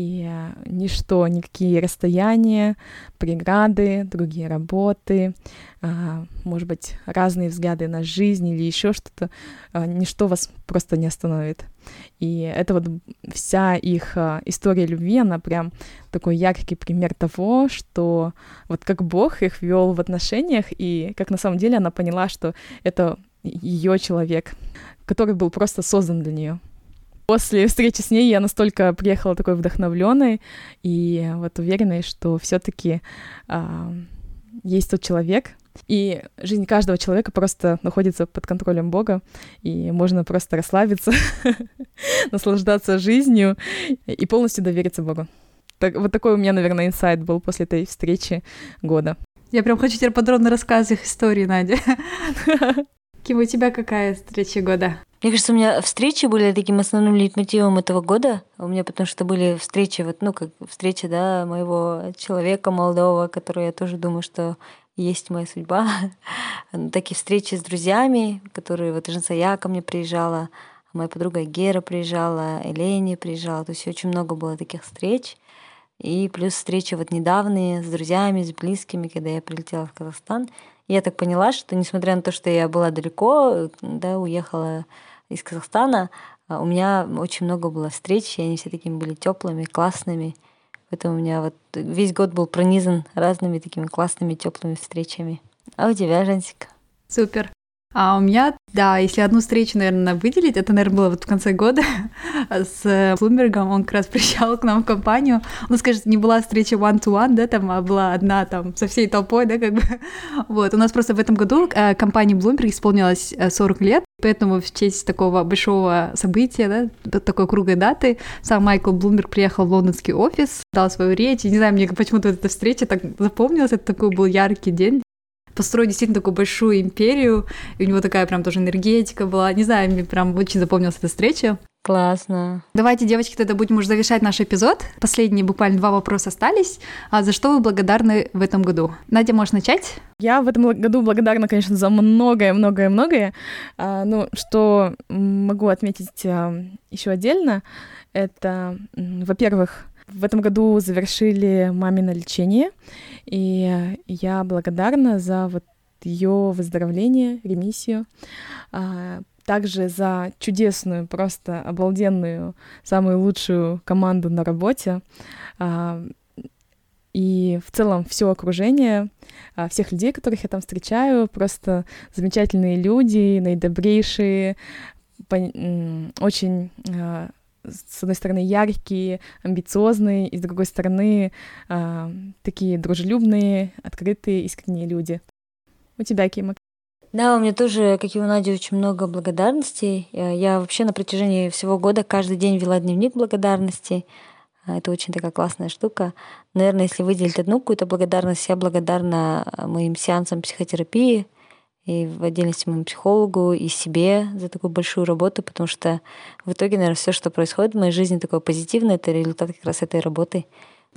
и э, ничто, никакие расстояния, преграды, другие работы, а, может быть, разные взгляды на жизнь или еще что-то, а, ничто вас просто не остановит. И это вот вся их а, история любви, она прям такой яркий пример того, что вот как Бог их вел в отношениях, и как на самом деле она поняла, что это ее человек, который был просто создан для нее. После встречи с ней я настолько приехала такой вдохновленной и вот уверенной, что все-таки а, есть тот человек, и жизнь каждого человека просто находится под контролем Бога, и можно просто расслабиться, *laughs* наслаждаться жизнью и полностью довериться Богу. Так, вот такой у меня, наверное, инсайт был после этой встречи года. Я прям хочу теперь подробно рассказывать их истории, Надя. *laughs* Ким, у тебя какая встреча года? Мне кажется, у меня встречи были таким основным лейтмотивом этого года. У меня потому что были встречи, вот, ну, как встреча, да, моего человека молодого, который я тоже думаю, что есть моя судьба. *laughs* Такие встречи с друзьями, которые вот Жансая ко мне приезжала, моя подруга Гера приезжала, Элени приезжала. То есть очень много было таких встреч. И плюс встречи вот недавние с друзьями, с близкими, когда я прилетела в Казахстан. Я так поняла, что несмотря на то, что я была далеко, да, уехала из Казахстана, а, у меня очень много было встреч, и они все такими были теплыми, классными. Поэтому у меня вот весь год был пронизан разными такими классными, теплыми встречами. А у тебя, Жансик? Супер. А у меня, да, если одну встречу, наверное, выделить, это, наверное, было вот в конце года *laughs* с Блумбергом, он как раз приезжал к нам в компанию, ну, скажем, не была встреча one-to-one, да, там, а была одна там со всей толпой, да, как бы, *laughs* вот, у нас просто в этом году э, компании Bloomberg исполнилось 40 э, лет, поэтому в честь такого большого события, да, такой круглой даты, сам Майкл Блумберг приехал в лондонский офис, дал свою речь, и не знаю, мне почему-то эта встреча так запомнилась, это такой был яркий день, построить действительно такую большую империю, и у него такая прям тоже энергетика была. Не знаю, мне прям очень запомнилась эта встреча. Классно. Давайте, девочки, тогда будем уже завершать наш эпизод. Последние буквально два вопроса остались. А за что вы благодарны в этом году? Надя, можешь начать? Я в этом году благодарна, конечно, за многое, многое, многое. А, ну, что могу отметить а, еще отдельно, это, во-первых, в этом году завершили мамино лечение, и я благодарна за вот ее выздоровление, ремиссию. А, также за чудесную, просто обалденную, самую лучшую команду на работе. А, и в целом все окружение, а, всех людей, которых я там встречаю, просто замечательные люди, наидобрейшие, очень а, с одной стороны, яркие, амбициозные, и с другой стороны, такие дружелюбные, открытые, искренние люди. У тебя, Кима? Да, у меня тоже, как и у Нади, очень много благодарностей. Я вообще на протяжении всего года каждый день вела дневник благодарностей. А, это очень такая классная штука. Наверное, если выделить одну какую-то благодарность, я благодарна моим сеансам психотерапии и в отдельности моему психологу и себе за такую большую работу, потому что в итоге, наверное, все, что происходит в моей жизни такое позитивное, это результат как раз этой работы.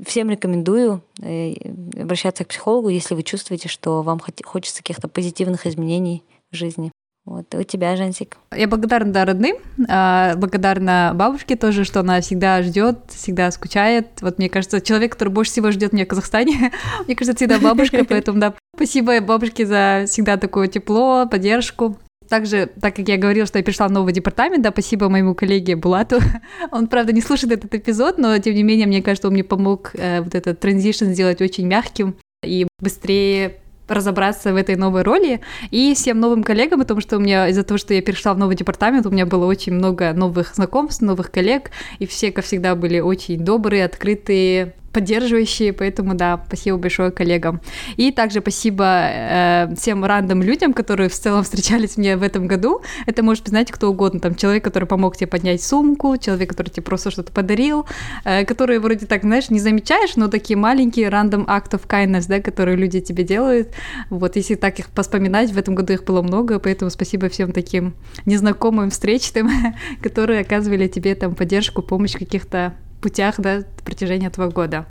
Всем рекомендую э, обращаться к психологу, если вы чувствуете, что вам хочется каких-то позитивных изменений в жизни. Вот, у тебя, Жансик. Я благодарна да, родным, а, благодарна бабушке тоже, что она всегда ждет, всегда скучает. Вот мне кажется, человек, который больше всего ждет меня в Казахстане, *laughs* мне кажется, всегда бабушка, *laughs* поэтому да, спасибо бабушке за всегда такое тепло, поддержку. Также, так как я говорила, что я пришла в новый департамент, да, спасибо моему коллеге Булату. *laughs* Он, правда, не слушает этот эпизод, но, тем не менее, мне кажется, он мне помог э, вот этот транзишн сделать очень мягким и быстрее разобраться в этой новой роли и всем новым коллегам, потому что у меня из-за того, что я перешла в новый департамент, у меня было очень много новых знакомств, новых коллег, и все, как всегда, были очень добрые, открытые, поддерживающие, поэтому да, спасибо большое коллегам. И также спасибо э, всем рандом людям, которые в целом встречались мне в этом году. Это может быть, знаете, кто угодно, там человек, который помог тебе поднять сумку, человек, который тебе просто что-то подарил, э, которые вроде так, знаешь, не замечаешь, но такие маленькие act of kindness, да, которые люди тебе делают. Вот, если так их поспоминать, в этом году их было много, поэтому спасибо всем таким незнакомым встречным, *laughs* которые оказывали тебе там поддержку, помощь каких-то путях, да, протяжении этого года.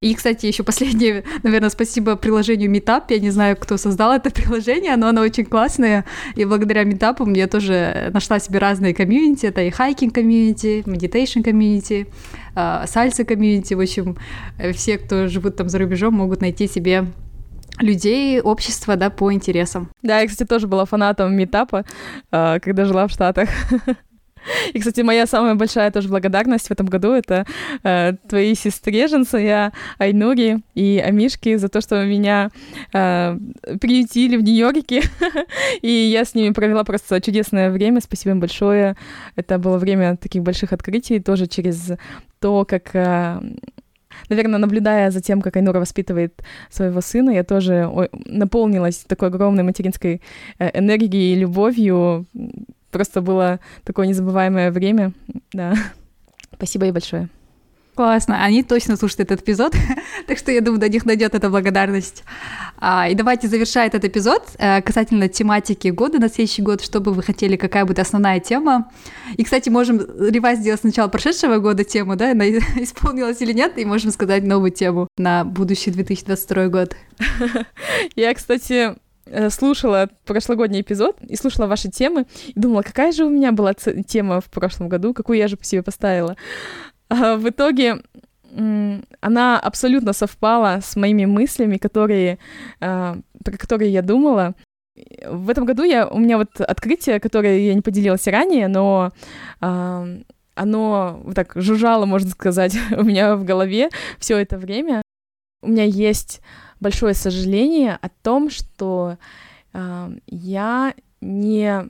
И, кстати, еще последнее, *laughs* наверное, спасибо приложению Meetup. Я не знаю, кто создал это *laughs* приложение, но оно очень классное. И благодаря Meetup я тоже нашла себе разные community. Это и hiking community, meditation community, сальса community. В общем, все, кто живут там за рубежом, могут найти себе людей, общество, да, по интересам. Да, я, кстати, тоже была фанатом Meetup а, а, когда жила в Штатах. *laughs* *laughs* И, кстати, моя самая большая тоже благодарность в этом году — это э, твоей сестре Жансая, Айнури и Амишке за то, что меня э, приютили в Нью-Йорке. *laughs* и я с ними провела просто чудесное время. Спасибо им большое. Это было время таких больших открытий, тоже через то, как... Э, наверное, наблюдая за тем, как Айнура воспитывает своего сына, я тоже наполнилась такой огромной материнской э, энергией и любовью Просто было такое незабываемое время. Да. Спасибо ей большое. Классно, они точно слушают этот эпизод, *laughs* так что я думаю, до них дойдет эта благодарность. А, и давайте завершать этот эпизод а, касательно тематики года на следующий год, что бы вы хотели, какая будет основная тема. И, кстати, можем ревайз сделать сначала прошедшего года тему, да, она *laughs* исполнилась или нет, и можем сказать новую тему на будущий 2022 год. *laughs* Я, кстати, слушала прошлогодний эпизод и слушала ваши темы и думала, какая же у меня была тема в прошлом году, какую я же по себе поставила. А в итоге она абсолютно совпала с моими мыслями, которые, а, про которые я думала. В этом году я, у меня вот открытие, которое я не поделилась ранее, но оно вот так жужжало, можно сказать, *laughs* у меня в голове все это время. У меня есть большое сожаление о том, что э, я не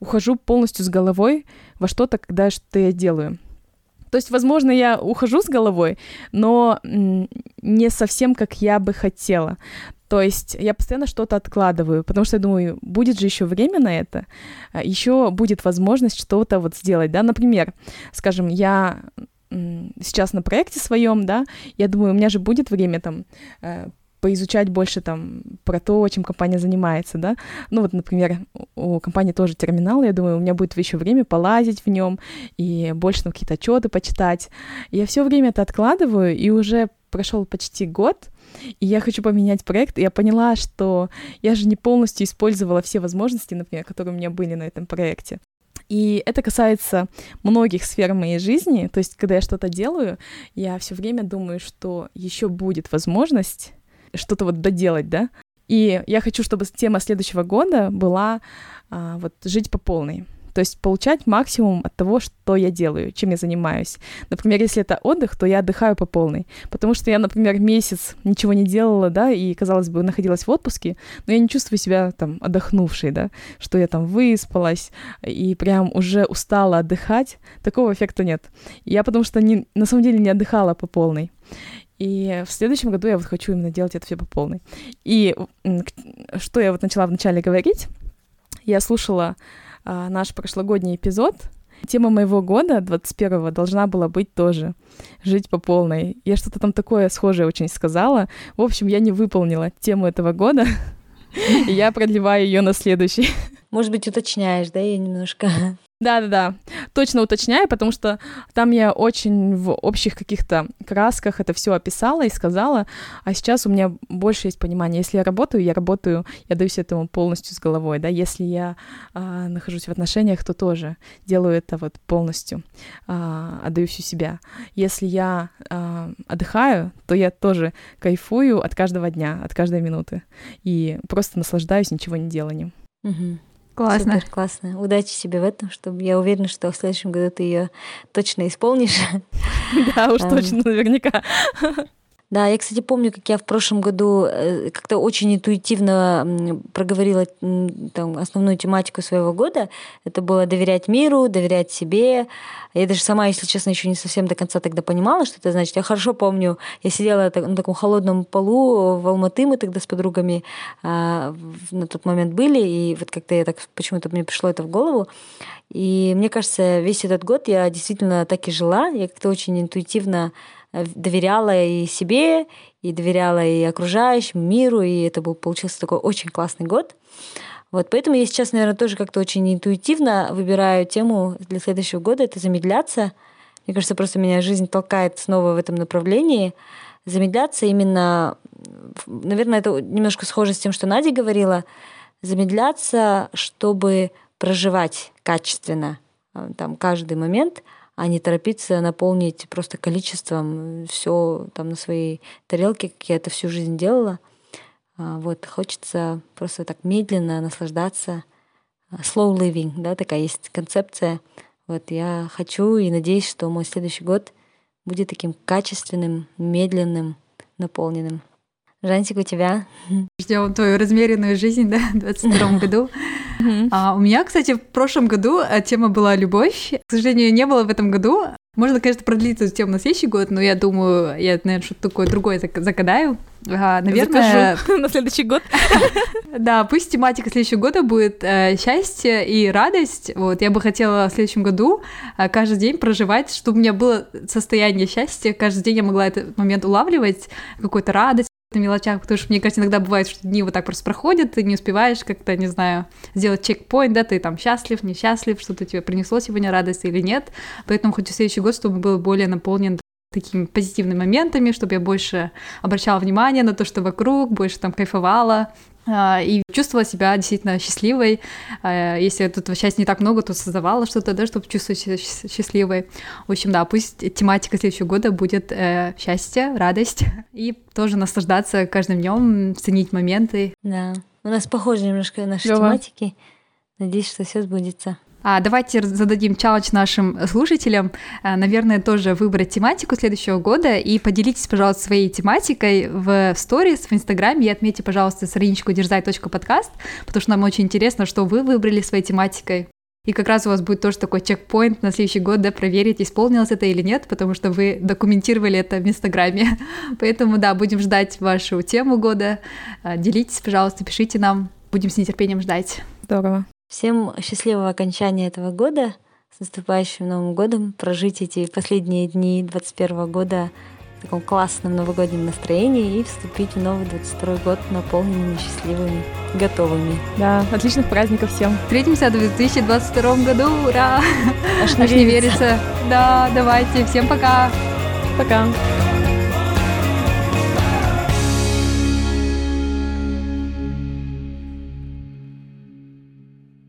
ухожу полностью с головой во что-то, когда что я делаю. То есть, возможно, я ухожу с головой, но не совсем как я бы хотела. То есть я постоянно что-то откладываю, потому что я думаю, будет же еще время на это, а, еще будет возможность что-то вот сделать, да, например, скажем, я сейчас на проекте своем, да, я думаю, у меня же будет время там э, поизучать больше там про то, чем компания занимается, да. Ну вот, например, у компании тоже терминал, я думаю, у меня будет еще время полазить в нем и больше там какие-то отчеты почитать. Я все время это откладываю, и уже прошел почти год, и я хочу поменять проект, и я поняла, что я же не полностью использовала все возможности, например, которые у меня были на этом проекте. И это касается многих сфер моей жизни. То есть, когда я что-то делаю, я все время думаю, что еще будет возможность что-то вот доделать, да. И я хочу, чтобы тема следующего года была а, вот жить по полной. То есть получать максимум от того, что я делаю, чем я занимаюсь. Например, если это отдых, то я отдыхаю по полной. Потому что я, например, месяц ничего не делала, да, и, казалось бы, находилась в отпуске, но я не чувствую себя там отдохнувшей, да, что я там выспалась и прям уже устала отдыхать. Такого эффекта нет. Я потому что не, на самом деле не отдыхала по полной. И в следующем году я вот хочу именно делать это все по полной. И что я вот начала вначале говорить, я слушала а, наш прошлогодний эпизод. Тема моего года, 21-го, должна была быть тоже «Жить по полной». Я что-то там такое схожее очень сказала. В общем, я не выполнила тему этого года, *laughs* я продлеваю ее на следующий. Может быть, уточняешь, да, я немножко? Да-да-да, точно уточняю, потому что там я очень в общих каких-то красках это все описала и сказала, а сейчас у меня больше есть понимание. Если я работаю, я работаю, я даюсь этому полностью с головой, да. Если я а, нахожусь в отношениях, то тоже делаю это вот полностью, а, отдаюсь у себя. Если я а, отдыхаю, то я тоже кайфую от каждого дня, от каждой минуты и просто наслаждаюсь ничего не деланием. Угу. Классно. Супер, классно. Удачи тебе в этом, чтобы я уверена, что в следующем году ты ее точно исполнишь. Да, уж точно, наверняка. Да, я, кстати, помню, как я в прошлом году э, как-то очень интуитивно проговорила там, основную тематику своего года. Это было доверять миру, доверять себе. Я даже сама, если честно, еще не совсем до конца тогда понимала, что это значит. Я хорошо помню, я сидела на таком холодном полу в Алматы, мы тогда с подругами а, на тот момент были, и вот как-то я так почему-то мне пришло это в голову. И мне кажется, весь этот год я действительно так и жила. Я как-то очень интуитивно доверяла и себе, и доверяла и окружающему миру, и это был, получился такой очень классный год. Вот, поэтому я сейчас, наверное, тоже как-то очень интуитивно выбираю тему для следующего года, это замедляться. Мне кажется, просто меня жизнь толкает снова в этом направлении. Замедляться именно, наверное, это немножко схоже с тем, что Надя говорила, замедляться, чтобы проживать качественно э, там каждый момент – а не торопиться наполнить просто количеством все там на своей тарелке, как я это всю жизнь делала. А, вот, хочется просто так медленно наслаждаться. А, slow living, да, такая есть концепция. Вот я хочу и надеюсь, что мой следующий год будет таким качественным, медленным, наполненным. Жантик, у тебя? Ждем твою размеренную жизнь, да, в 22 году. А, у меня, кстати, в прошлом году э, тема была любовь. К сожалению, не было в этом году. Можно, конечно, продлить эту тему на следующий год, но я думаю, я, наверное, что-то такое другое загадаю. А, наверное... Закажу *laughs* на следующий год. *laughs* Да, пусть тематика следующего года будет э, счастье и радость. Вот, я бы хотела в следующем году э, каждый день проживать, чтобы у меня было состояние счастья. Каждый день я могла этот момент улавливать, какую-то радость, на мелочах, потому что, мне кажется, иногда бывает, что дни вот так просто проходят, ты не успеваешь как-то, не знаю, сделать чекпоинт, да, ты там счастлив, несчастлив, что-то тебе принесло сегодня радость или нет, поэтому хочу следующий год, чтобы был более наполнен такими позитивными моментами, чтобы я больше обращала внимание на то, что вокруг, больше там кайфовала, и чувствовала себя действительно счастливой. А, если тут счастья не так много, то создавала что-то, да, чтобы чувствовать себя счастливой. В общем, да, пусть тематика следующего года будет э, счастье, радость *laughs* и тоже наслаждаться каждым днем, ценить моменты. Да, у нас похожи немножко наши Давай. тематики. Надеюсь, что все сбудется. А давайте зададим челлендж нашим слушателям, а, наверное, тоже выбрать тематику следующего года и поделитесь, пожалуйста, своей тематикой в сторис, в Инстаграме и отметьте, пожалуйста, страничку дерзай.подкаст, потому что нам очень интересно, что вы выбрали своей тематикой. И как раз у вас будет тоже такой чекпоинт на следующий год, да, проверить, исполнилось это или нет, потому что вы документировали это в Инстаграме. *laughs* Поэтому, да, будем ждать вашу тему года. А, делитесь, пожалуйста, пишите нам. Будем с нетерпением ждать. Здорово. Всем счастливого окончания этого года, с наступающим Новым годом, прожить эти последние дни 2021 года таком классном новогоднем настроении и вступить в новый 22 год наполненными, счастливыми, готовыми. Да, отличных праздников всем. Встретимся в 2022 году, ура! Аж не Аж не верится. Да, давайте, всем пока! Пока.